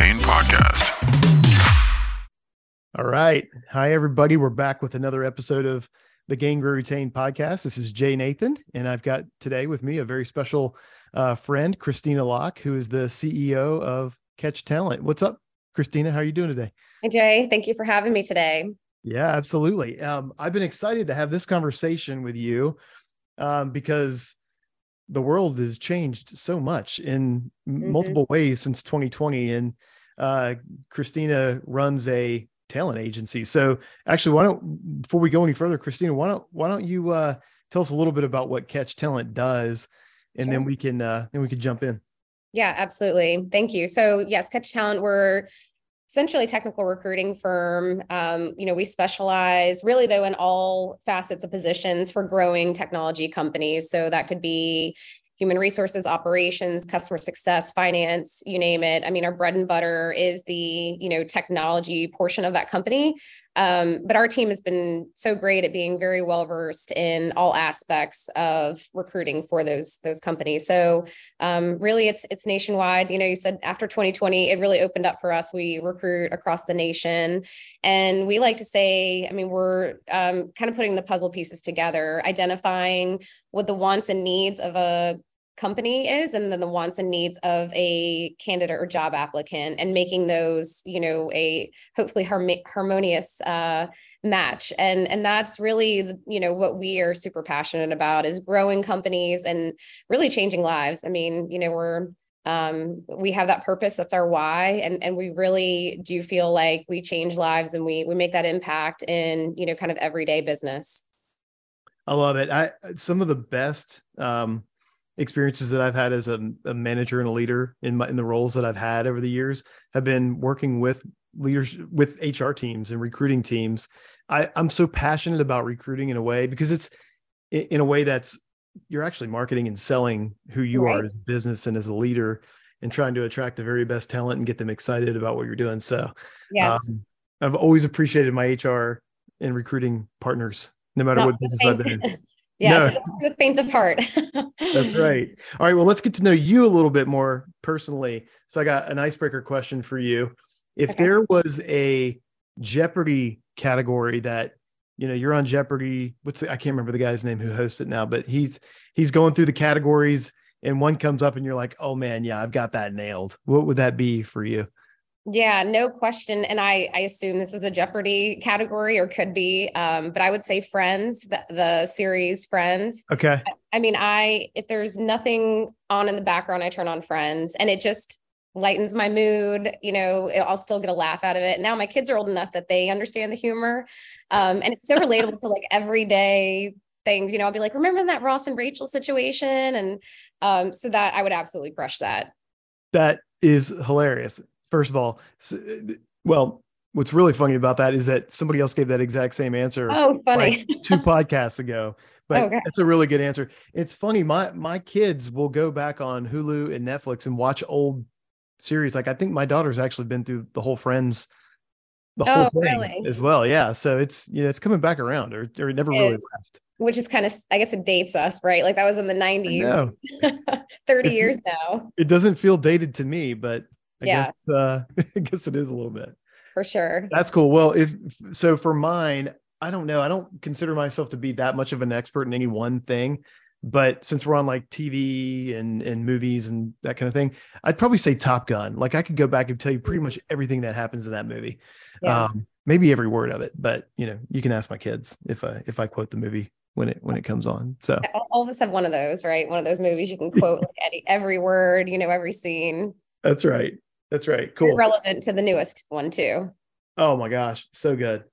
Retain podcast. All right. Hi, everybody. We're back with another episode of the Gain Grow Retain podcast. This is Jay Nathan, and I've got today with me a very special uh, friend, Christina Locke, who is the CEO of Catch Talent. What's up, Christina? How are you doing today? Hi, Jay. Thank you for having me today. Yeah, absolutely. Um, I've been excited to have this conversation with you um, because the world has changed so much in mm-hmm. multiple ways since 2020 and uh, christina runs a talent agency so actually why don't before we go any further christina why don't why don't you uh, tell us a little bit about what catch talent does and sure. then we can uh, then we can jump in yeah absolutely thank you so yes catch talent we're essentially technical recruiting firm. Um, you know, we specialize really though in all facets of positions for growing technology companies. So that could be human resources operations customer success finance you name it i mean our bread and butter is the you know technology portion of that company um, but our team has been so great at being very well versed in all aspects of recruiting for those those companies. So um, really it's it's nationwide. You know you said after 2020 it really opened up for us. We recruit across the nation. And we like to say i mean we're um, kind of putting the puzzle pieces together identifying what the wants and needs of a company is and then the wants and needs of a candidate or job applicant and making those you know a hopefully harm- harmonious uh, match. And and that's really you know what we are super passionate about is growing companies and really changing lives. I mean you know we're um, we have that purpose that's our why and and we really do feel like we change lives and we we make that impact in you know kind of everyday business. I love it. I some of the best um experiences that I've had as a, a, manager and a leader in my in the roles that I've had over the years have been working with leaders with HR teams and recruiting teams. I, I'm so passionate about recruiting in a way because it's in a way that's you're actually marketing and selling who you right. are as a business and as a leader and trying to attract the very best talent and get them excited about what you're doing. So yes. Um, I've always appreciated my HR and recruiting partners, no matter what business I've been in. Yeah, no. so faint of heart. that's right. All right. Well, let's get to know you a little bit more personally. So I got an icebreaker question for you. If okay. there was a Jeopardy category that you know you're on Jeopardy, what's the I can't remember the guy's name who hosts it now, but he's he's going through the categories and one comes up and you're like, oh man, yeah, I've got that nailed. What would that be for you? Yeah, no question. And I, I assume this is a Jeopardy category or could be, um, but I would say Friends, the, the series Friends. Okay. I, I mean, I if there's nothing on in the background, I turn on Friends, and it just lightens my mood. You know, I'll still get a laugh out of it. Now my kids are old enough that they understand the humor, um, and it's so relatable to like everyday things. You know, I'll be like, remember that Ross and Rachel situation, and um, so that I would absolutely crush that. That is hilarious first of all, uh, well, what's really funny about that is that somebody else gave that exact same answer. Oh, funny. Like two podcasts ago. But okay. it's a really good answer. It's funny. My my kids will go back on Hulu and Netflix and watch old series. Like I think my daughter's actually been through the whole Friends, the oh, whole thing really? as well. Yeah. So it's you know it's coming back around, or or it never it really is. left. Which is kind of, I guess it dates us, right? Like that was in the 90s, 30 years now. It doesn't feel dated to me, but I yeah. guess uh, I guess it is a little bit. For sure. That's cool. Well, if so for mine, I don't know. I don't consider myself to be that much of an expert in any one thing. But since we're on like TV and and movies and that kind of thing, I'd probably say Top Gun. Like I could go back and tell you pretty much everything that happens in that movie. Yeah. Um, maybe every word of it, but you know, you can ask my kids if I if I quote the movie when it when it comes on. So all of us have one of those, right? One of those movies you can quote like every, every word, you know, every scene. That's right. That's right. Cool. relevant to the newest one too. Oh my gosh, so good,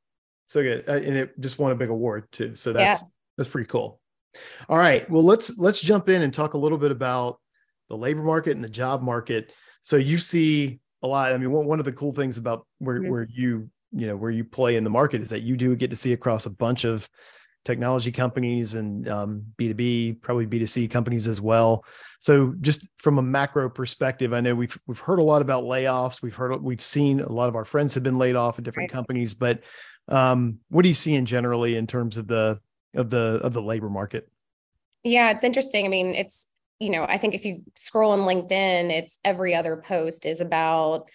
so good, uh, and it just won a big award too. So that's yeah. that's pretty cool. All right, well let's let's jump in and talk a little bit about the labor market and the job market. So you see a lot. I mean, one, one of the cool things about where mm-hmm. where you you know where you play in the market is that you do get to see across a bunch of technology companies and um, B2B, probably B2C companies as well. So just from a macro perspective, I know we've we've heard a lot about layoffs. We've heard we've seen a lot of our friends have been laid off at different right. companies, but um, what are you seeing generally in terms of the of the of the labor market? Yeah, it's interesting. I mean, it's you know, I think if you scroll on LinkedIn, it's every other post is about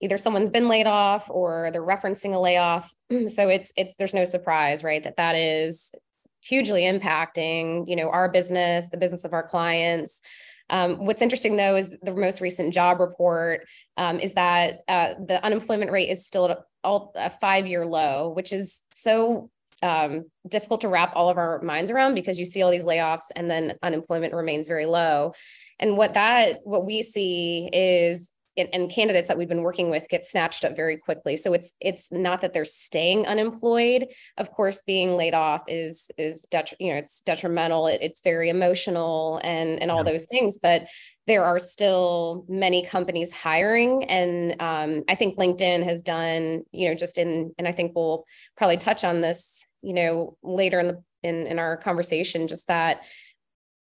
either someone's been laid off or they're referencing a layoff. so it's it's there's no surprise, right? That that is hugely impacting, you know, our business, the business of our clients. Um, what's interesting though is the most recent job report um, is that uh, the unemployment rate is still at a, a five-year low, which is so um, difficult to wrap all of our minds around because you see all these layoffs and then unemployment remains very low. And what that what we see is and, and candidates that we've been working with get snatched up very quickly. So it's it's not that they're staying unemployed. Of course, being laid off is is detri- you know it's detrimental. It, it's very emotional and and all yeah. those things. But there are still many companies hiring, and um, I think LinkedIn has done you know just in and I think we'll probably touch on this you know later in the in in our conversation just that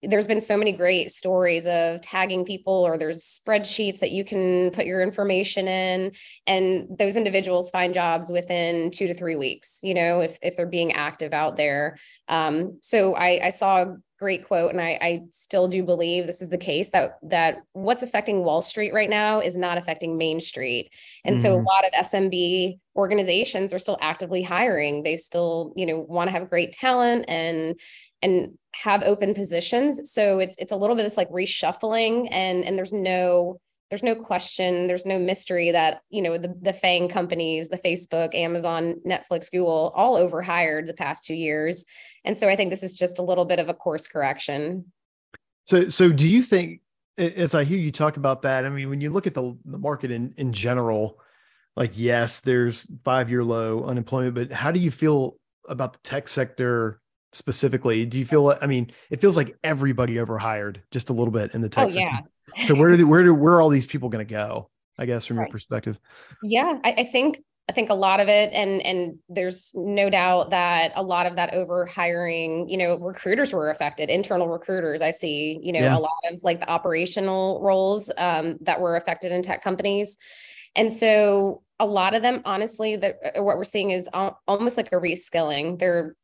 there's been so many great stories of tagging people or there's spreadsheets that you can put your information in and those individuals find jobs within two to three weeks you know if, if they're being active out there um, so I, I saw a great quote and I, I still do believe this is the case that that what's affecting wall street right now is not affecting main street and mm-hmm. so a mm-hmm. lot of smb organizations are still actively hiring they still you know want to have great talent and and have open positions. So it's it's a little bit of this like reshuffling and and there's no there's no question, there's no mystery that, you know, the the FANG companies, the Facebook, Amazon, Netflix, Google, all overhired the past two years. And so I think this is just a little bit of a course correction. So so do you think as I hear you talk about that, I mean, when you look at the, the market in, in general, like yes, there's five year low unemployment, but how do you feel about the tech sector specifically do you feel i mean it feels like everybody overhired just a little bit in the tech oh, yeah. so where do where do where are all these people going to go i guess from right. your perspective yeah I, I, think i think a lot of it and and there's no doubt that a lot of that over hiring you know recruiters were affected internal recruiters i see you know yeah. a lot of like the operational roles um, that were affected in tech companies and so a lot of them honestly that what we're seeing is almost like a reskilling they're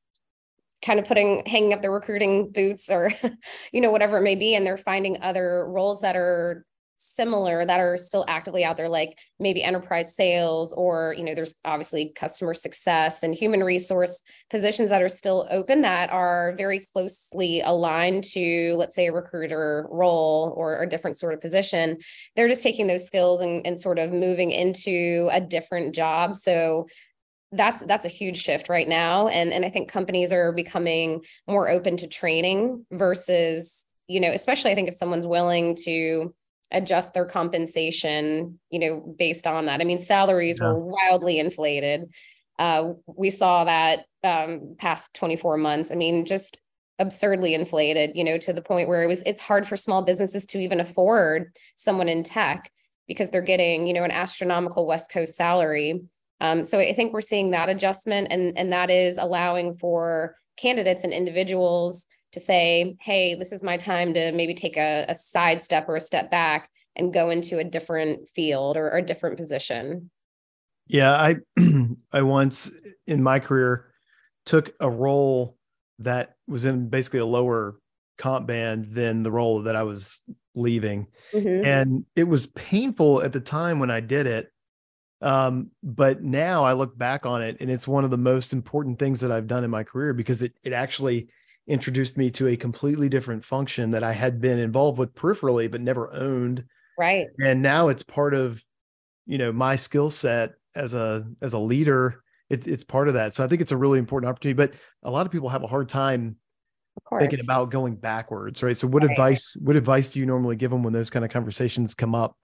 kind of putting hanging up their recruiting boots or you know whatever it may be and they're finding other roles that are similar that are still actively out there like maybe enterprise sales or you know there's obviously customer success and human resource positions that are still open that are very closely aligned to let's say a recruiter role or a different sort of position. They're just taking those skills and, and sort of moving into a different job. So that's that's a huge shift right now. And and i think companies are becoming more open to training versus you know especially i think if someone's willing to adjust their compensation you know based on that. I mean salaries yeah. were wildly inflated. Uh, we saw that um, past 24 months i mean just absurdly inflated you know to the point where it was it's hard for small businesses to even afford someone in tech because they're getting you know an astronomical west coast salary um, so I think we're seeing that adjustment, and and that is allowing for candidates and individuals to say, "Hey, this is my time to maybe take a, a side step or a step back and go into a different field or, or a different position." Yeah, I I once in my career took a role that was in basically a lower comp band than the role that I was leaving. Mm-hmm. And it was painful at the time when I did it um, but now I look back on it and it's one of the most important things that I've done in my career because it it actually introduced me to a completely different function that I had been involved with peripherally but never owned. Right. And now it's part of, you know, my skill set as a as a leader. It, it's part of that. So I think it's a really important opportunity. But a lot of people have a hard time thinking about going backwards, right? So what right. advice what advice do you normally give them when those kind of conversations come up?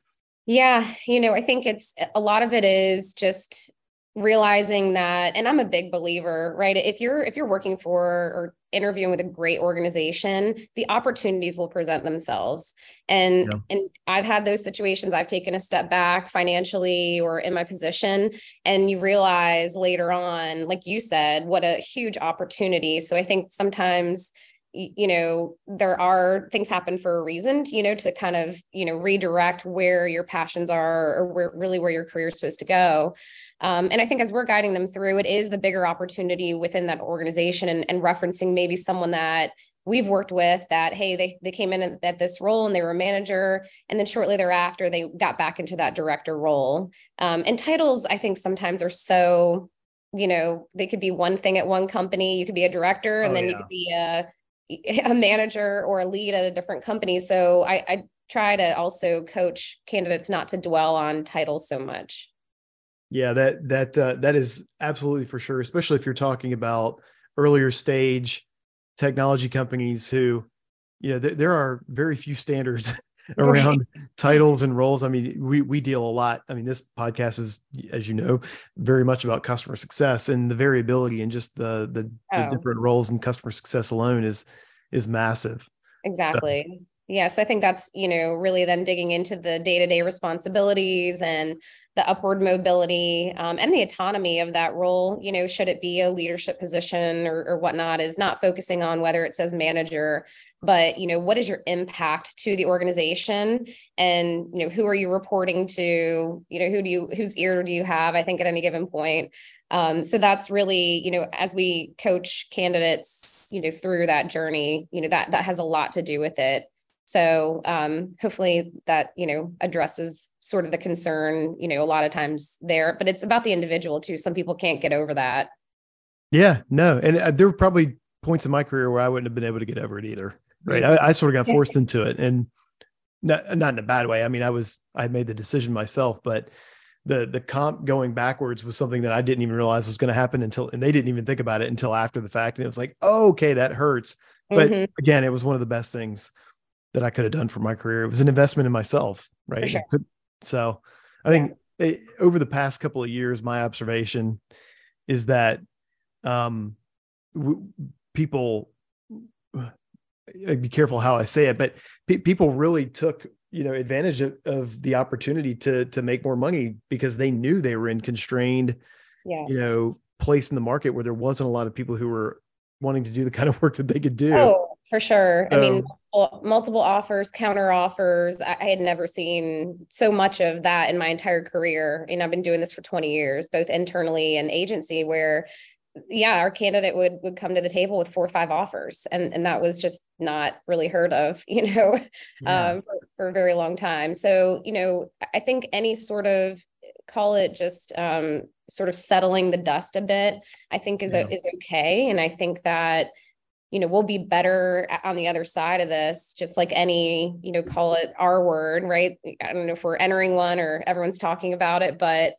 Yeah, you know, I think it's a lot of it is just realizing that and I'm a big believer, right? If you're if you're working for or interviewing with a great organization, the opportunities will present themselves. And yeah. and I've had those situations I've taken a step back financially or in my position and you realize later on like you said what a huge opportunity. So I think sometimes you know there are things happen for a reason you know to kind of you know redirect where your passions are or where really where your career is supposed to go. Um, and i think as we're guiding them through it is the bigger opportunity within that organization and, and referencing maybe someone that we've worked with that hey they, they came in at, this role and they were a manager and then shortly thereafter they got back into that director role. Um, and titles i think sometimes are so you know they could be one thing at one company. You could be a director and oh, then yeah. you could be a a manager or a lead at a different company. So I, I try to also coach candidates not to dwell on titles so much. Yeah that that uh, that is absolutely for sure especially if you're talking about earlier stage technology companies who, you know, th- there are very few standards around titles and roles. I mean, we we deal a lot. I mean, this podcast is, as you know, very much about customer success and the variability and just the the, oh. the different roles in customer success alone is is massive. Exactly. So, Yes, I think that's, you know, really then digging into the day-to-day responsibilities and the upward mobility um, and the autonomy of that role you know should it be a leadership position or, or whatnot is not focusing on whether it says manager but you know what is your impact to the organization? And you know who are you reporting to? You know who do you whose ear do you have i think at any given point. Um, so that's really you know as we coach candidates you know through that journey you know that that has a lot to do with it so um, hopefully that you know addresses sort of the concern you know a lot of times there, but it's about the individual too. Some people can't get over that. Yeah, no, and uh, there were probably points in my career where I wouldn't have been able to get over it either. Right, I, I sort of got forced into it, and not not in a bad way. I mean, I was I made the decision myself, but the the comp going backwards was something that I didn't even realize was going to happen until, and they didn't even think about it until after the fact, and it was like, oh, okay, that hurts. But mm-hmm. again, it was one of the best things that I could have done for my career. It was an investment in myself, right? Sure. So I think it, over the past couple of years, my observation is that um, w- people I'd be careful how I say it, but pe- people really took you know advantage of, of, the opportunity to to make more money because they knew they were in constrained, yes. you know, place in the market where there wasn't a lot of people who were wanting to do the kind of work that they could do. Oh, for sure. I mean, multiple offers, counter offers. I, I, had never seen so much of that in my entire career. And I've been doing this for 20 years, both internally and agency, where yeah, our candidate would would come to the table with four or five offers. And, and that was just not really heard of, you know, yeah. um, for, for a very long time. So, you know, I think any sort of call it just um, sort of settling the dust a bit, I think is, yeah. a, is okay. And I think that you know, we'll be better on the other side of this, just like any, you know, call it our word, right? I don't know if we're entering one or everyone's talking about it, but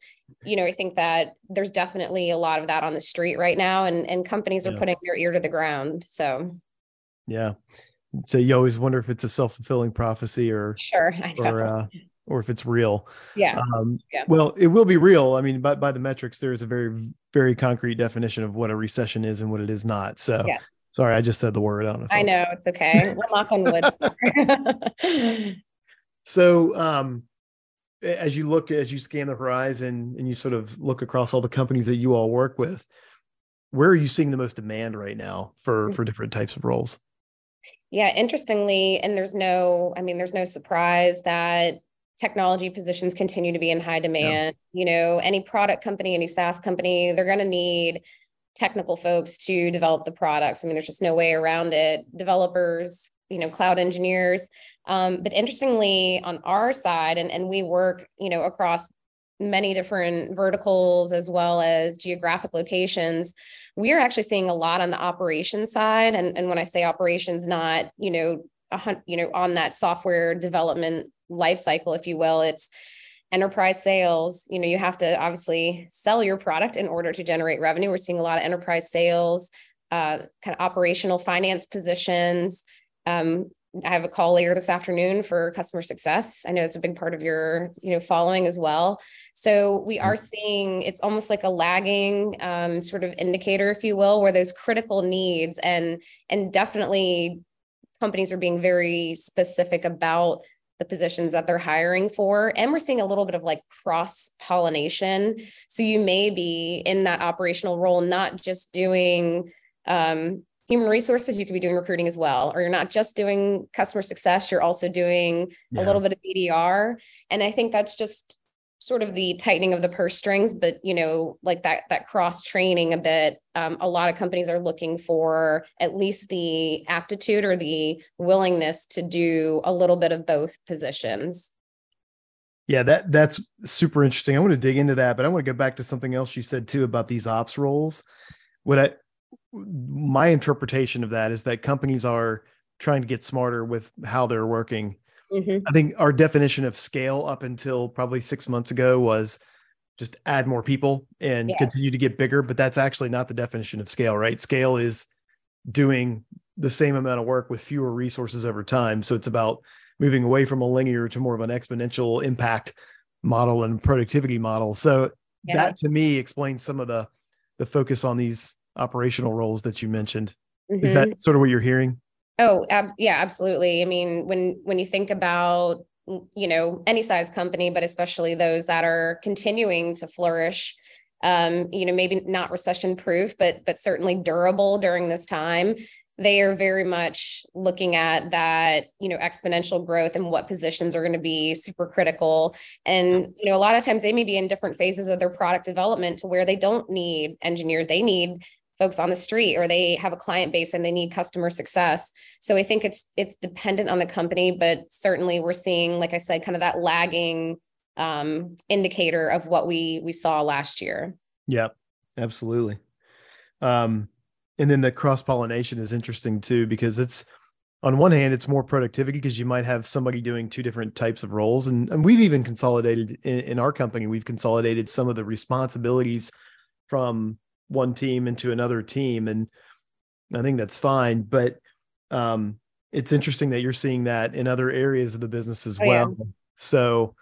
you know, I think that there's definitely a lot of that on the street right now, and and companies are yeah. putting their ear to the ground. So, yeah. So you always wonder if it's a self fulfilling prophecy or sure, or uh, or if it's real. Yeah. Um, yeah. Well, it will be real. I mean, by by the metrics, there is a very very concrete definition of what a recession is and what it is not. So. Yes Sorry, I just said the word. I don't know. I know it's okay. We'll knock on wood. so, um, as you look, as you scan the horizon and you sort of look across all the companies that you all work with, where are you seeing the most demand right now for for different types of roles? Yeah, interestingly, and there's no, I mean, there's no surprise that technology positions continue to be in high demand. Yeah. You know, any product company, any SaaS company, they're going to need technical folks to develop the products. I mean, there's just no way around it. Developers, you know, cloud engineers. Um, but interestingly, on our side, and, and we work, you know, across many different verticals as well as geographic locations, we are actually seeing a lot on the operations side. And, and when I say operations, not, you know, a, you know, on that software development life cycle, if you will, it's enterprise sales you know you have to obviously sell your product in order to generate revenue. We're seeing a lot of enterprise sales uh, kind of operational finance positions. Um, i have a call later this afternoon for customer success. I know it's a big part of your you know following as well. So we are seeing it's almost like a lagging um, sort of indicator if you will where there's critical needs and and definitely companies are being very specific about the positions that they're hiring for. And we're seeing a little bit of like cross pollination. So you may be in that operational role, not just doing um, human resources, you could be doing recruiting as well. Or you're not just doing customer success, you're also doing yeah. a little bit of BDR. And I think that's just sort of the tightening of the purse strings, but you know, like that that cross training a bit. Um, a lot of companies are looking for at least the aptitude or the willingness to do a little bit of both positions. Yeah, that that's super interesting. I want to dig into that, but I want to go back to something else you said too about these ops roles. What I my interpretation of that is that companies are trying to get smarter with how they're working Mm-hmm. I think our definition of scale up until probably six months ago was just add more people and yes. continue to get bigger. But that's actually not the definition of scale, right? Scale is doing the same amount of work with fewer resources over time. So it's about moving away from a linear to more of an exponential impact model and productivity model. So yeah. that to me explains some of the the focus on these operational roles that you mentioned. Mm-hmm. Is that mm-hmm. sort of what you're hearing? Oh, ab- yeah, absolutely. I mean, when when you think about you know any size company, but especially those that are continuing to flourish, um, you know, maybe not recession proof, but but certainly durable during this time. They are very much looking at that, you know, exponential growth and what positions are going to be super critical. And you know, a lot of times they may be in different phases of their product development to where they don't need engineers; they need folks on the street or they have a client base and they need customer success. So i think it's it's dependent on the company but certainly we're seeing like i said kind of that lagging um, indicator of what we we saw last year. Yep absolutely. Um, and then the cross pollination is interesting too because it's on one hand it's more productivity because you might have somebody doing two different types of roles. And, and we've even consolidated in, in our company we've consolidated some of the responsibilities from one team into another team and i think that's fine but um, it's interesting that you're seeing that in other areas of the business as oh, well yeah. so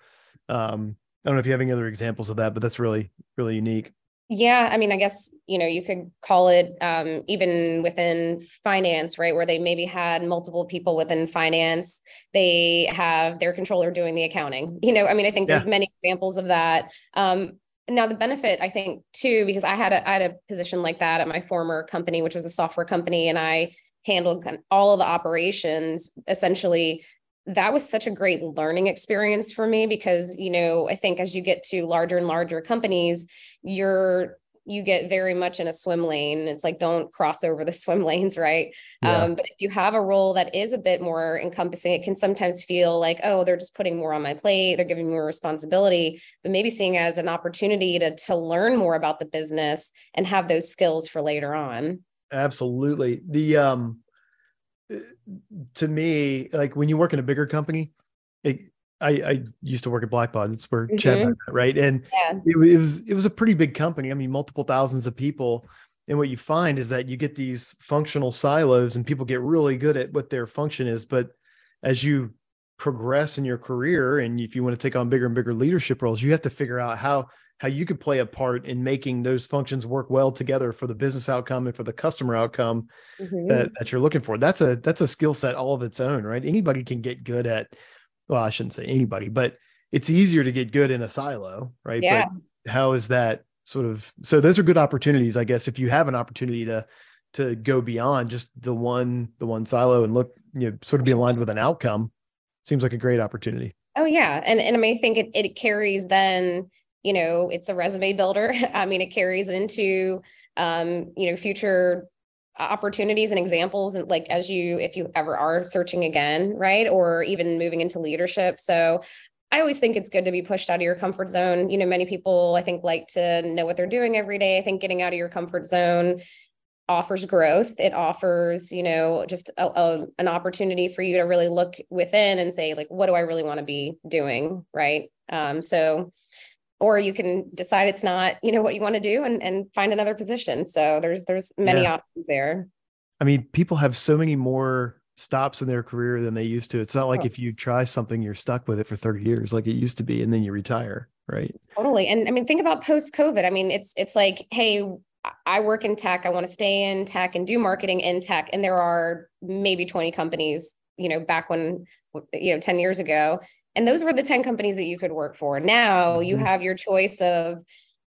um, i don't know if you have any other examples of that but that's really really unique yeah, I mean, I guess you know you could call it um, even within finance, right? Where they maybe had multiple people within finance. They have their controller doing the accounting. You know, I mean, I think there's many examples of that. Um, now the benefit i think too because i had a, I had a position like that at my former company which was a software company and i handled all of the operations essentially that was such a great learning experience for me because you know i think as you get to larger and larger companies you're you get very much in a swim lane. It's like don't cross over the swim lanes, right? Yeah. Um, but if you have a role that is a bit more encompassing, it can sometimes feel like, oh, they're just putting more on my plate, they're giving me more responsibility, but maybe seeing as an opportunity to to learn more about the business and have those skills for later on. Absolutely. The um to me, like when you work in a bigger company, it, I, I used to work at Blackbaud. That's where mm-hmm. Chad met, right? And yeah. it, it, was it was a pretty big company. I mean, multiple thousands of people. And what you find is that you get these functional silos, and people get really good at what their function is. But as you progress in your career, and if you want to take on bigger and bigger leadership roles, you have to figure out how how you could play a part in making those functions work well together for the business outcome and for the customer outcome mm-hmm. that, that you're looking for. That's a that's a skill set all of its own, right? Anybody can get good at well, I shouldn't say anybody, but it's easier to get good in a silo, right? Yeah. But how is that sort of so those are good opportunities, I guess, if you have an opportunity to to go beyond just the one the one silo and look, you know, sort of be aligned with an outcome, seems like a great opportunity. Oh yeah. And and I mean I think it it carries then, you know, it's a resume builder. I mean, it carries into um, you know, future opportunities and examples and like as you if you ever are searching again right or even moving into leadership so I always think it's good to be pushed out of your comfort zone. You know, many people I think like to know what they're doing every day. I think getting out of your comfort zone offers growth. It offers, you know, just a, a, an opportunity for you to really look within and say, like, what do I really want to be doing? Right. Um, so or you can decide it's not you know what you want to do and, and find another position so there's there's many yeah. options there i mean people have so many more stops in their career than they used to it's not like oh. if you try something you're stuck with it for 30 years like it used to be and then you retire right totally and i mean think about post covid i mean it's it's like hey I work in tech. I want to stay in tech and do marketing in tech. And there are maybe 20 companies, you know, back when, you know, 10 years ago and those were the 10 companies that you could work for. Now mm-hmm. you have your choice of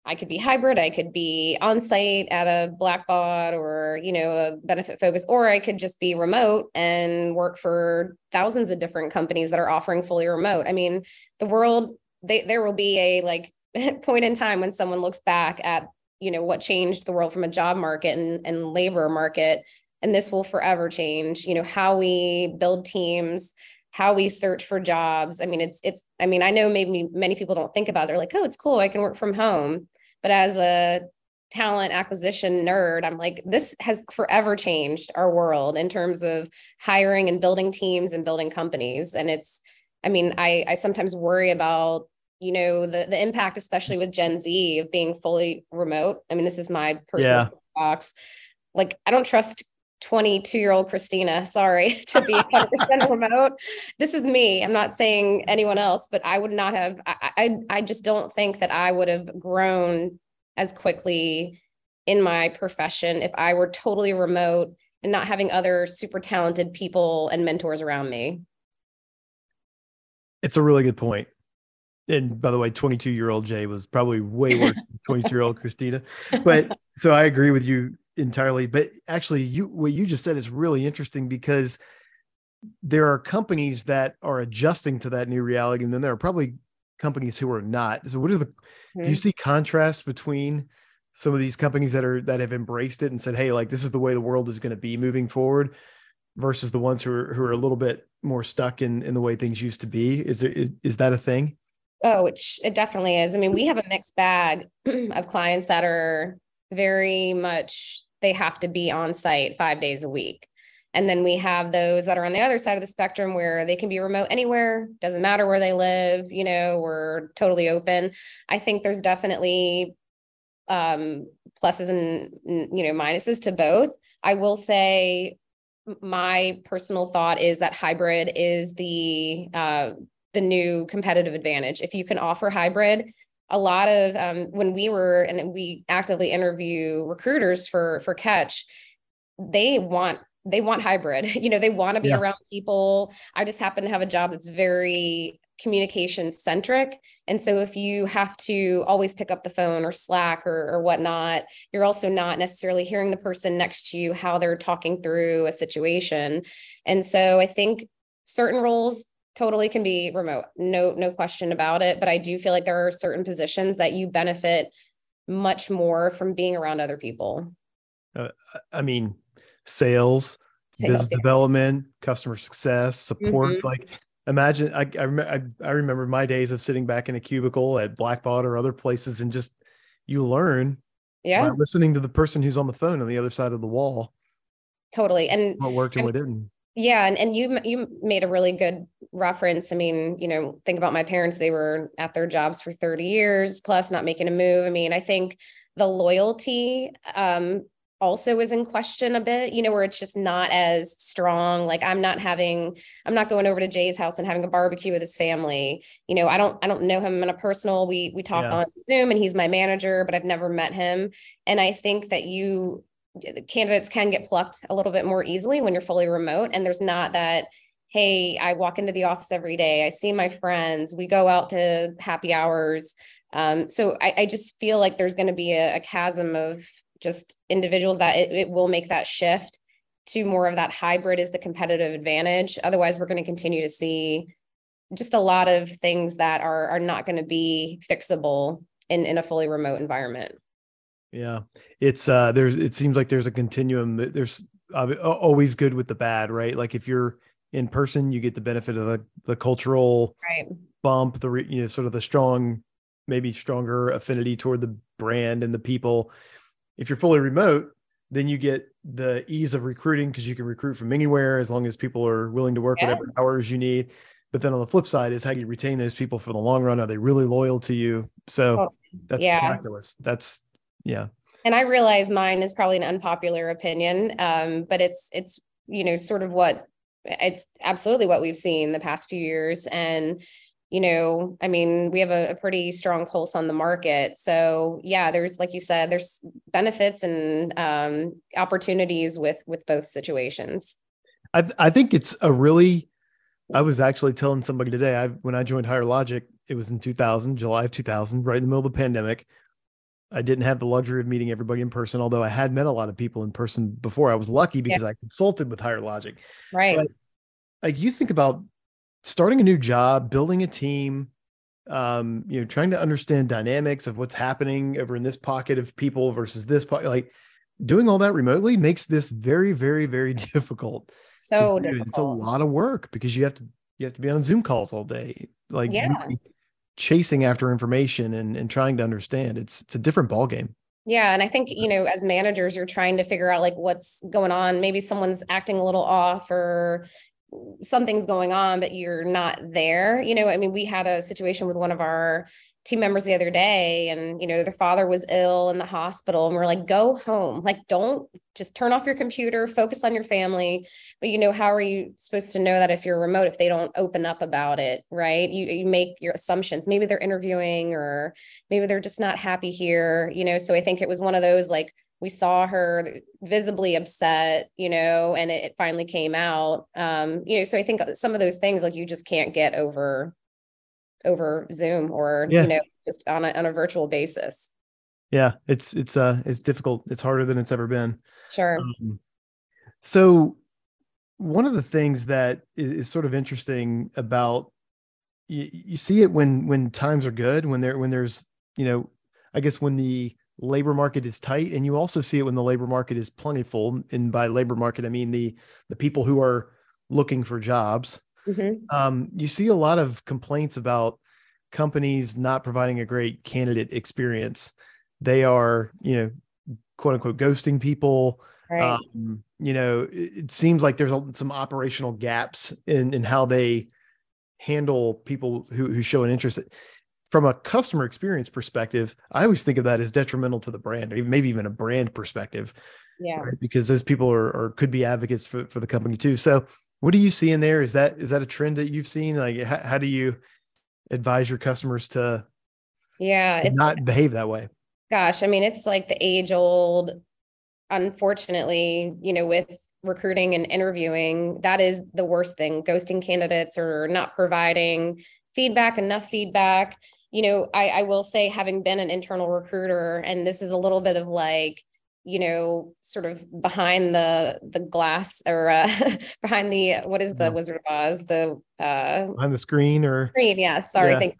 I could be hybrid, I could be on site at a Blackbaud or, you know, a Benefitfocus, or I could just be remote and work for thousands of different companies that are offering fully remote. I mean, the world they, there will be a like point in time when someone looks back at you know what changed the world from a job market and, and labor market and this will forever change you know how we build teams how we search for jobs. I mean it's it's i mean i know maybe many people don't think about it. they're like oh it's cool. I can work from home. But as a talent acquisition nerd i'm like this has forever changed our world in terms of hiring and building teams and building companies. And it's i mean i i sometimes worry about you know the the impact especially with gen z of being fully remote. I mean this is my personal yeah. box like i don't trust 22 year old christina sorry to be 100% remote this is me i'm not saying anyone else but i would not have I, I i just don't think that i would have grown as quickly in my profession if i were totally remote and not having other super talented people and mentors around me it's a really good point. point and by the way, 22 year old Jay was probably way worse than 22 year old Christina. But so I agree with you entirely. But actually, you what you just said is really interesting because there are companies that are adjusting to that new reality, and then there are probably companies who are not. So, what is the? Mm-hmm. Do you see contrast between some of these companies that are that have embraced it and said, "Hey, like this is the way the world is going to be moving forward," versus the ones who are who are a little bit more stuck in in the way things used to be? Is there is, is that a thing? Oh, it, it definitely is. I mean, we have a mixed bag of clients that are very much, they have to be on site five days a week. And then we have those that are on the other side of the spectrum where they can be remote anywhere, doesn't matter where they live, you know, we're totally open. I think there's definitely um, pluses and, you know, minuses to both. I will say my personal thought is that hybrid is the uh, the new competitive advantage. If you can offer hybrid, a lot of um, when we were and we actively interview recruiters for for Catch, they want they want hybrid. You know, they want to be yeah. around people. I just happen to have a job that's very communication centric. And so if you have to always pick up the phone or Slack or, or whatnot, you're also not necessarily hearing the person next to you how they're talking through a situation. And so I think certain roles totally can be remote no no question about it. But i do feel like there are certain positions that you benefit much more from being around other people. Uh, i mean sales, sales business yeah. development customer success support mm-hmm. like imagine I, I, I remember my days of sitting back in a cubicle at blackbaud or other places and just you learn yeah. listening to the person who's on the phone on the other side of the wall. Totally. And what worked and what didn't yeah, and, and you you made a really good reference. I mean, you know, think about my parents, they were at their jobs for 30 years plus not making a move. I mean, I think the loyalty um also is in question a bit, you know, where it's just not as strong. Like I'm not having, I'm not going over to Jay's house and having a barbecue with his family. You know, I don't, I don't know him in a personal. We we talk yeah. on Zoom and he's my manager, but I've never met him. And I think that you candidates can get plucked a little bit more easily when you're fully remote and there's not that hey i walk into the office every day i see my friends we go out to happy hours. Um, so I, I, just feel like there's going to be a, a, chasm of just individuals that it, it will make that shift to more of that hybrid is the competitive advantage. Otherwise we're going to continue to see just a lot of things that are are not going to be fixable in in a fully remote environment yeah, it's uh there's it seems like there's a continuum. There's uh, always good with the bad, right? Like if you're in person, you get the benefit of the the cultural right. bump, the you know sort of the strong, maybe stronger affinity toward the brand and the people. If you're fully remote, then you get the ease of recruiting because you can recruit from anywhere as long as people are willing to work yeah. whatever hours you need. But then on the flip side is how do you retain those people for the long run? Are they really loyal to you? So oh, that's yeah. calculus. That's yeah. And i realize mine is probably an unpopular opinion um, but it's it's you know sort of what it's absolutely what we've seen the past few years. And you know i mean we have a, a, pretty strong pulse on the market. So yeah there's like you said there's benefits and um, opportunities with with both situations. I, th- I think it's a really i was actually telling somebody today i when i joined higher logic it was in 2000 july of 2000 right in the middle of the pandemic I didn't have the luxury of meeting everybody in person, although I had met a lot of people in person before. I was lucky because yeah. I consulted with Higher Logic. Right. But, like you think about starting a new job, building a team, um, you know, trying to understand dynamics of what's happening over in this pocket of people versus this pocket, like doing all that remotely makes this very, very, very difficult. So difficult. It's a lot of work because you have to you have to be on Zoom calls all day, like yeah. Chasing after information and, and trying to understand. It's it's a different ball game. Yeah. And I think, you know, as managers, you're trying to figure out like what's going on. Maybe someone's acting a little off or something's going on, but you're not there. You know, I mean, we had a situation with one of our team members the other day and you know their father was ill in the hospital and we're like go home. Like don't just turn off your computer focus on your family. But you know how are you supposed to know that if you're remote if they don't open up about it right? You, you make your assumptions. Maybe they're interviewing or maybe they're just not happy here you know? So i think it was one of those like we saw her visibly upset you know and it, it finally came out. Um you know so i think some of those things like you just can't get over over Zoom or yeah. you know just on a on a virtual basis. Yeah, it's it's uh it's difficult. It's harder than it's ever been. Sure. Um, so one of the things that is, is sort of interesting about you, you see it when when times are good when there when there's you know I guess when the labor market is tight and you also see it when the labor market is plentiful and by labor market I mean the the people who are looking for jobs Mm-hmm. Um, you see a lot of complaints about companies not providing a great candidate experience. They are, you know, quote unquote, ghosting people. Right. Um, you know, it, it, seems like there's a, some operational gaps in in how they handle people who who show an interest. From a customer experience perspective, I always think of that as detrimental to the brand, or maybe even a brand perspective. Yeah. Right? Because those people are or could be advocates for, for the company too. So what do you see in there? Is that is that a trend that you've seen? Like, how, how do you advise your customers to yeah it's not behave that way? Gosh, I mean, it's like the age old. Unfortunately, you know, with recruiting and interviewing, that is the worst thing. Ghosting candidates or not providing feedback, enough feedback. You know, I, I will say, having been an internal recruiter, and this is a little bit of like you know sort of behind the the glass or uh, behind the what is the wizard of oz the uh behind the screen or screen yeah sorry yeah. thank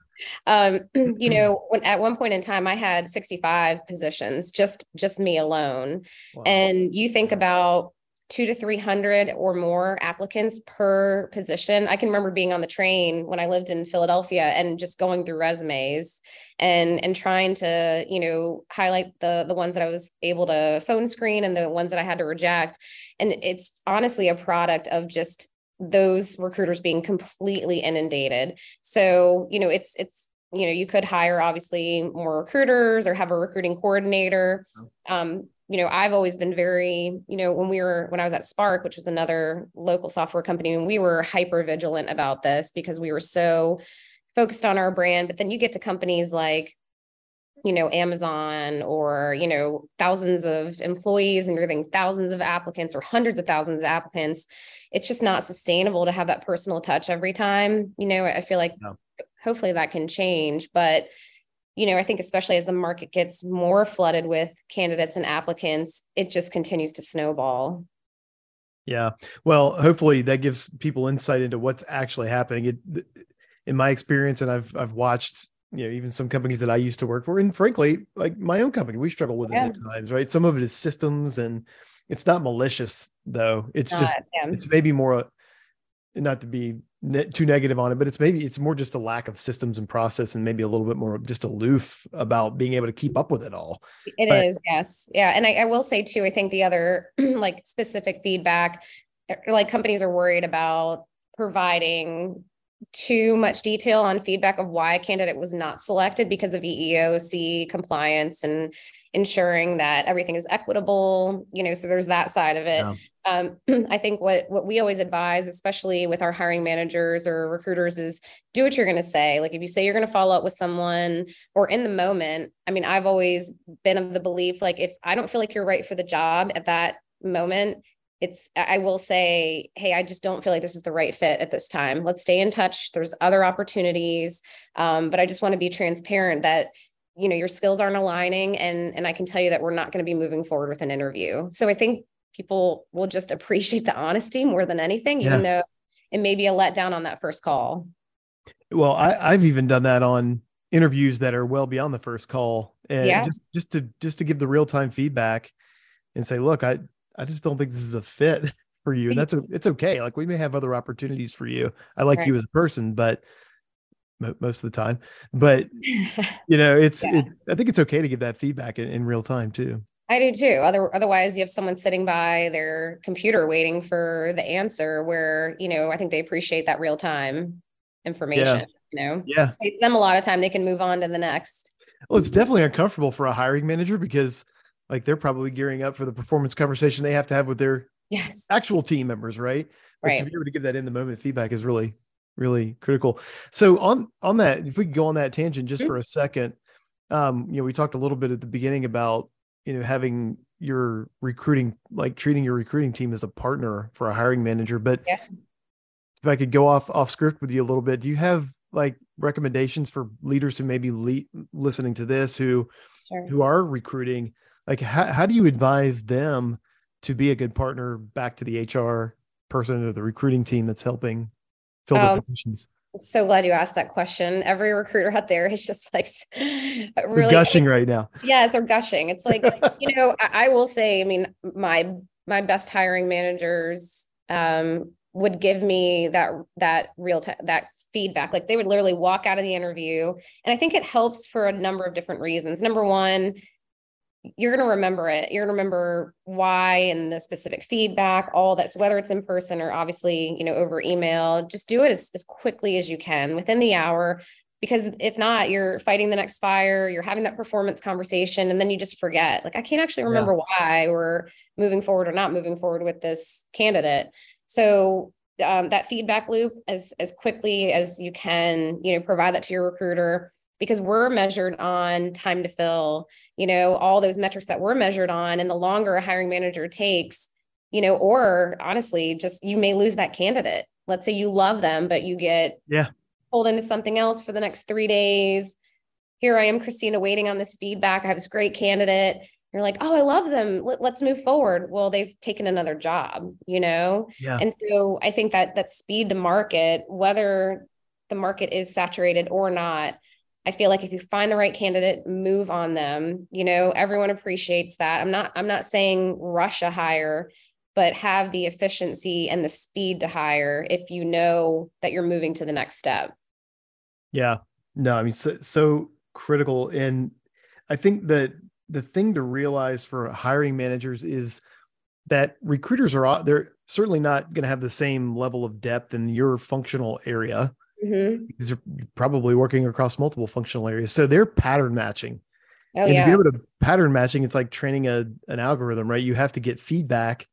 um you know when at one point in time i had 65 positions just just me alone wow. and you think about two to 300 or more applicants per position. I can remember being on the train when I lived in Philadelphia and just going through resumes and and trying to, you know, highlight the the ones that I was able to phone screen and the ones that I had to reject. And it's honestly a product of just those recruiters being completely inundated. So, you know, it's it's you know, you could hire obviously more recruiters or have a recruiting coordinator. Um, you know, I've always been very, you know, when we were, when I was at SPARC, which was another local software company, and we were hyper vigilant about this because we were so focused on our brand. But then you get to companies like, you know, Amazon or, you know, thousands of employees and you're getting thousands of applicants or hundreds of thousands of applicants. It's just not sustainable to have that personal touch every time. You know, I feel like no. Hopefully that can change. But you know, I think especially as the market gets more flooded with candidates and applicants, it just continues to snowball. Yeah. Well, hopefully that gives people insight into what's actually happening. It, in my experience, and I've I've watched, you know, even some companies that I used to work for, and frankly, like my own company, we struggle with yeah. it at times, right? Some of it is systems, and it's not malicious though. It's not, just yeah. it's maybe more not to be ne- too negative on it, but it's maybe it's more just a lack of systems and process, and maybe a little bit more just aloof about being able to keep up with it all. It but, is, yes, yeah, and I, I will say too. I think the other like specific feedback, er, like companies are worried about providing too much detail on feedback of why a candidate was not selected because of EEOC compliance and ensuring that everything is equitable you know so there's that side of it. Yeah. um, i think what what we always advise especially with our hiring managers or recruiters is do what you're going to say. Like if you say you're going to follow up with someone or in the moment i mean i've always been of the belief like if i don't feel like you're right for the job at that moment it's i will say hey i just don't feel like this is the right fit at this time. Let's stay in touch. There's other opportunities. Um, but i just want to be transparent that you know your skills aren't aligning and and i can tell you that we're not going to be moving forward with an interview so i think people will just appreciate the honesty more than anything even yeah. though it may be a letdown on that first call Well, I, I've even done that on interviews that are well beyond the first call, and Yeah. just just to just to give the real time feedback and say, look, I I just don't think this is a fit for you, and that's a, it's okay. Like we may have other opportunities for you. I like Right. you as a person, but most of the time, but you know, it's Yeah. it, I think it's okay to give that feedback in, in real time too. I do too. Other, otherwise, you have someone sitting by their computer waiting for the answer. Where you know, I think they appreciate that real time information. You know, Yeah. saves them a lot of time. They can move on to the next. Well, it's definitely uncomfortable for a hiring manager because like they're probably gearing up for the performance conversation they have to have with their Yes. actual team members, right? But to be able to give that in the moment feedback is really, really critical. So on on that, if we could go on that tangent just for a second, um, you know, we talked a little bit at the beginning about you know having your recruiting, like treating your recruiting team as a partner for a hiring manager. But Yeah. if I could go off off script with you a little bit, do you have like recommendations for leaders who may be le- listening to this who Sure. who are recruiting? Like, how, how do you advise them to be a good partner back to the HR person or the recruiting team that's helping fill their Um, positions? I'm so glad you asked that question. Every recruiter out there is just like s- They're really gushing right now. Yeah, they're gushing. It's like, you know, I, I will say, I mean, my my best hiring managers um would give me that that real time that feedback. Like they would literally walk out of the interview. And I think it helps for a number of different reasons. Number one, you're going to remember it. You're going to remember why and the specific feedback, all that. So whether it's in person or obviously, you know, over email, just do it as, as quickly as you can within the hour. Because if not, you're fighting the next fire, you're having that performance conversation, and then you just forget. Like, I can't actually Yeah. remember why we're moving forward or not moving forward with this candidate. So um, that feedback loop as as quickly as you can, you know, provide that to your recruiter because we're measured on time to fill, you know, all those metrics that we're measured on. And the longer a hiring manager takes, you know, or honestly, just you may lose that candidate. Let's say you love them, but you get Yeah. pulled into something else for the next three days. Here I am, Christina, waiting on this feedback. I have this great candidate. You're like, oh, I love them. Let, let's move forward. Well, they've taken another job, you know? Yeah. And so I think that that speed to market, whether the market is saturated or not, I feel like if you find the right candidate, move on them. You know, everyone appreciates that. I'm not I'm not saying rush a hire, but have the efficiency and the speed to hire if you know that you're moving to the next step. Yeah. No, I mean, so, so critical. And I think that the thing to realize for hiring managers is that recruiters are, they're certainly not going to have the same level of depth in your functional area. Mhm. Because you're probably working across multiple functional areas. So they're pattern matching. Oh and to be able to pattern matching, it's like training a an algorithm, right? You have to get feedback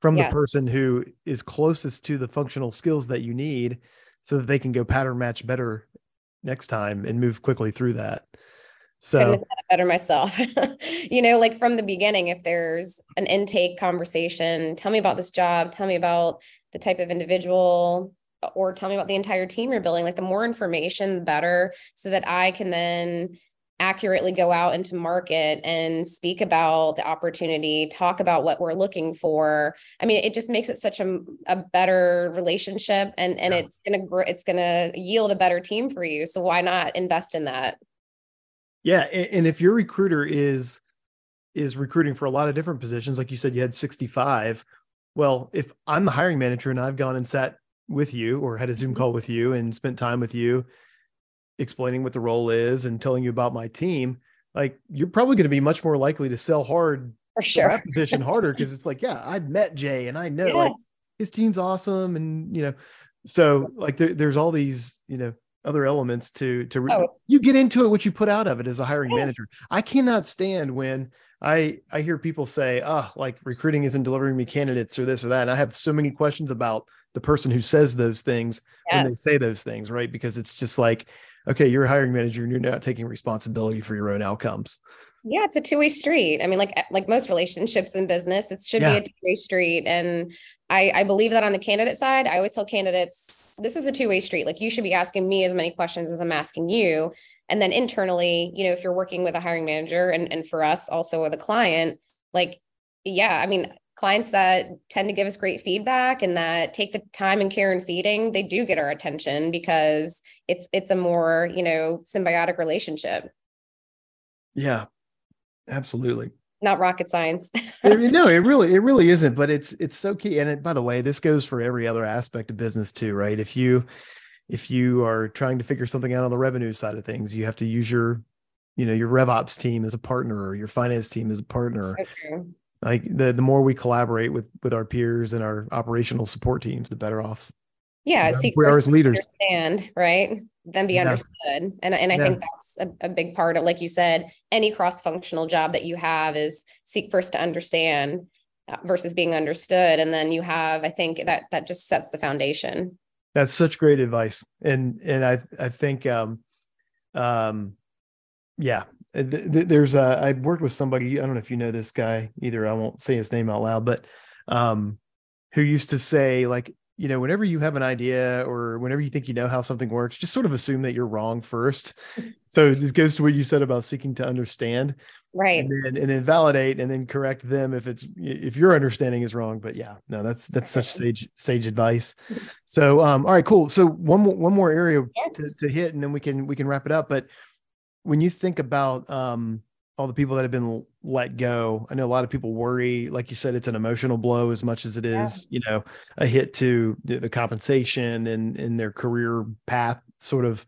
from Yes. the person who is closest to the functional skills that you need so that they can go pattern match better next time and move quickly through that. So have said it better myself. you know, like from the beginning, if there's an intake conversation, tell me about this job, tell me about the type of individual, or tell me about the entire team you're building. Like the more information, the better, so that I can then accurately go out into market and speak about the opportunity, talk about what we're looking for. I mean, it just makes it such a, a better relationship and, and Yeah. it's gonna grow, it's gonna yield a better team for you. So why not invest in that? yeah, and, and if your recruiter is is recruiting for a lot of different positions, like you said, you had 65. Well, if I'm the hiring manager and I've gone and sat with you or had a Zoom Mhm. call with you and spent time with you, explaining what the role is and telling you about my team, like you're probably going to be much more likely to sell hard For sure. that position harder because it's like, yeah, I met Jay and I know like his team's awesome, and you know, so like there, there's all these you know other elements to to re- Oh. you get into it what you put out of it as a hiring Yeah. manager. I cannot stand when I I hear people say, oh, like recruiting isn't delivering me candidates or this or that, and I have so many questions about the person who says those things when they say those things, right? Because it's just like, okay, you're a hiring manager and you're not taking responsibility for your own outcomes. Yeah, it's a two-way street. I mean, like like most relationships in business, it should Yeah. be a two-way street. And I, I believe that on the candidate side, I always tell candidates, this is a two-way street. Like you should be asking me as many questions as I'm asking you. And then internally, you know, if you're working with a hiring manager and, and for us also with a client, like, yeah, I mean, clients that tend to give us great feedback and that take the time and care and feeding, they do get our attention because it's it's a more, you know, symbiotic relationship. Yeah. Absolutely. Not rocket science. no, it really it really isn't, but it's it's so key and it, by the way, this goes for every other aspect of business too, right? If you if you are trying to figure something out on the revenue side of things, you have to use your you know your RevOps team as a partner or your finance team as a partner. Okay. Like the the more we collaborate with with our peers and our operational support teams, the better off. Yeah, seek we are as leaders. Understand, right? Then be yeah. understood, and and I yeah. think that's a, a big part of, like you said, any cross functional job that you have is seek first to understand uh, versus being understood, and then you have, I think that that just sets the foundation. That's such great advice, and and I I think um um yeah there's a i worked with somebody i don't know if you know this guy either i won't say his name out loud but um who used to say like you know whenever you have an idea or whenever you think you know how something works just sort of assume that you're wrong first. So this goes to what you said about seeking to understand right. and then, and then validate and then correct them if it's if your understanding is wrong but yeah no that's that's such sage sage advice. So um all right cool. So one more one more area to, to hit and then we can we can wrap it up but when you think about um, all the people that have been let go, I know a lot of people worry, like you said, it's an emotional blow as much as it is, yeah. you know, a hit to the compensation and in their career path, sort of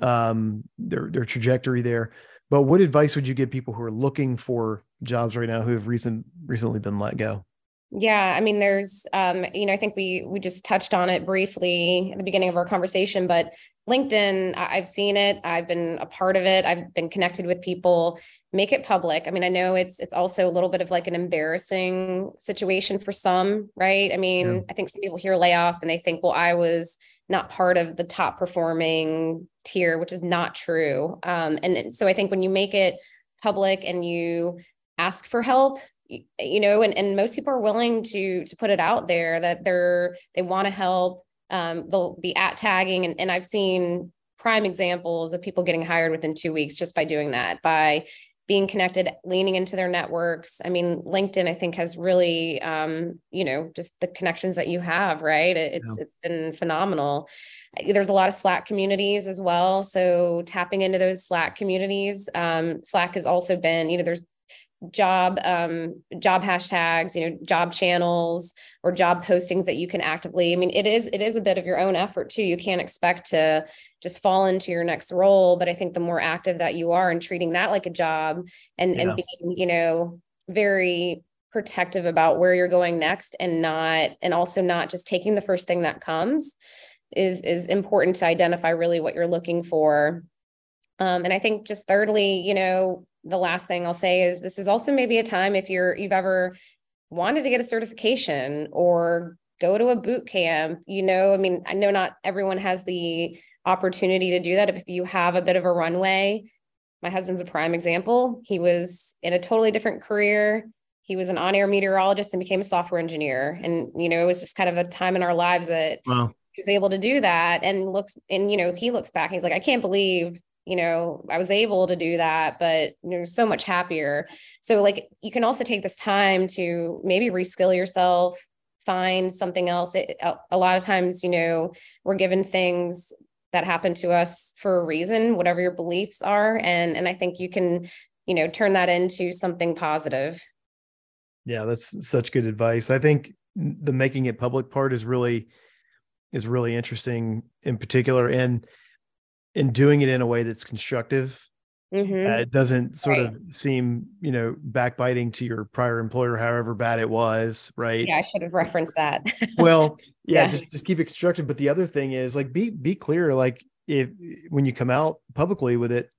um, their their trajectory there. But what advice would you give people who are looking for jobs right now who have recent recently been let go? Yeah, I mean, there's, um, you know, I think we we just touched on it briefly at the beginning of our conversation, but LinkedIn, I've seen it. I've been a part of it. I've been connected with people. Make it public. I mean, I know it's it's also a little bit of like an embarrassing situation for some, right? I mean, yeah. I think some people hear layoff and they think, well, I was not part of the top performing tier, which is not true. Um, and so I think when you make it public and you ask for help you know and, and most people are willing to to put it out there that they're they want to help um, they'll be at tagging and, and i've seen prime examples of people getting hired within two weeks just by doing that by being connected leaning into their networks. I mean linkedin i think has really um, you know just the connections that you have right? It's yeah. it's been phenomenal. There's a lot of slack communities as well so tapping into those slack communities um, slack has also been you know there's job um, job hashtags you know job channels or job postings that you can actively i mean it is it is a bit of your own effort too you can't expect to just fall into your next role but i think the more active that you are and treating that like a job and yeah. and being you know very protective about where you're going next and not and also not just taking the first thing that comes is is important to identify really what you're looking for um, and i think just thirdly you know the last thing I'll say is this is also maybe a time if you're you've ever wanted to get a certification or go to a boot camp, you know, I mean, I know not everyone has the opportunity to do that. If you have a bit of a runway, my husband's a prime example. He was in a totally different career. He was an on-air meteorologist and became a software engineer. And, you know, it was just kind of a time in our lives that wow. he was able to do that and looks, and, you know, he looks back, he's like, I can't believe you know i was able to do that but you're so much happier. So like you can also take this time to maybe reskill yourself find something else. It, a lot of times you know we're given things that happen to us for a reason whatever your beliefs are and and i think you can you know turn that into something positive. Yeah that's such good advice. I think the making it public part is really is really interesting in particular and and doing it in a way that's constructive. Mm-hmm. Uh, it doesn't sort right. of seem, you know, backbiting to your prior employer, however bad it was, right? Yeah, I should have referenced that. well, yeah, yeah, just just keep it constructive. But the other thing is, like, be be clear. Like, if when you come out publicly with it,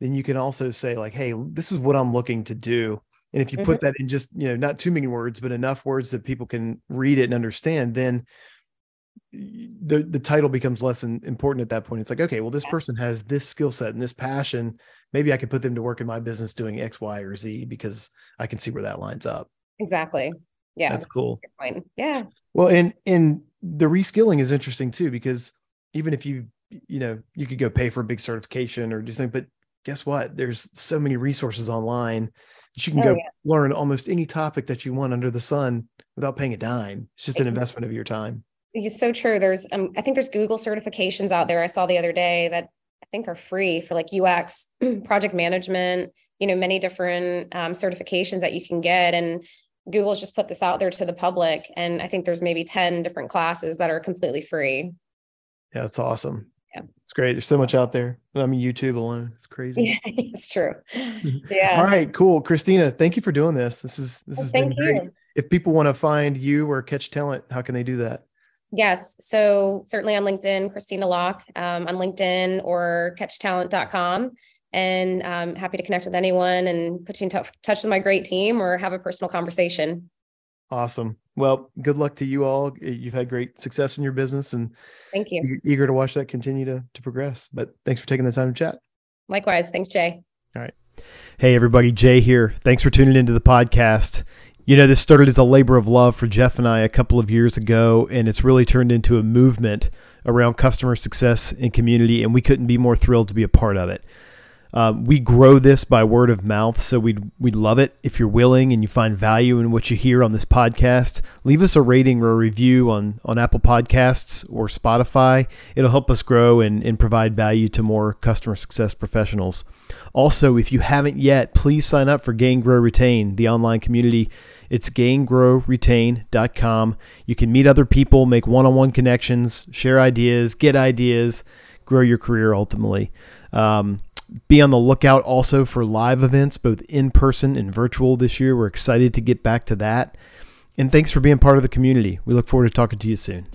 then you can also say, like, hey, this is what I'm looking to do. And if you mm-hmm. put that in just, you know, not too many words, but enough words that people can read it and understand, then the the title becomes less important at that point. It's like, okay, well, this person has this skill set and this passion. Maybe I could put them to work in my business doing X, Y, or Z because I can see where that lines up. Exactly. Yeah, that's, that's cool. Yeah. Well, and and the reskilling is interesting too because even if you you know you could go pay for a big certification or do something, but guess what? There's so many resources online that you can oh, go yeah. learn almost any topic that you want under the sun without paying a dime. It's just an investment of your time. It's so true. There's, um, I think there's Google certifications out there. I saw the other day that I think are free for like UX, project management, you know, many different um, certifications that you can get. And Google's just put this out there to the public. And I think there's maybe 10 different classes that are completely free. Yeah, that's awesome. Yeah. It's great. There's so much out there. I mean, YouTube alone. It's crazy. Yeah, it's true. Yeah. All right, cool. Christina, thank you for doing this. This is this has been great. You. If people want to find you or catch talent, how can they do that? Yes. So certainly on LinkedIn, Christina Locke um, on LinkedIn or catchtalent.com. And I'm um, happy to connect with anyone and put you in t- touch with my great team or have a personal conversation. Awesome. Well, good luck to you all. You've had great success in your business and thank you. Eager to watch that continue to, to progress. But thanks for taking the time to chat. Likewise. Thanks, Jay. All right. Hey, everybody. Jay here. Thanks for tuning into the podcast. You know, this started as a labor of love for Jeff and I a couple of years ago, and it's really turned into a movement around customer success and community, and we couldn't be more thrilled to be a part of it. Um, we grow this by word of mouth, so we'd, we'd love it if you're willing and you find value in what you hear on this podcast. Leave us a rating or a review on, on Apple Podcasts or Spotify. It'll help us grow and, and provide value to more customer success professionals. Also, if you haven't yet, please sign up for Gain Grow Retain, the online community. It's gaingrowretain.com. You can meet other people, make one on one connections, share ideas, get ideas, grow your career ultimately. Um, be on the lookout also for live events, both in person and virtual this year. We're excited to get back to that. And thanks for being part of the community. We look forward to talking to you soon.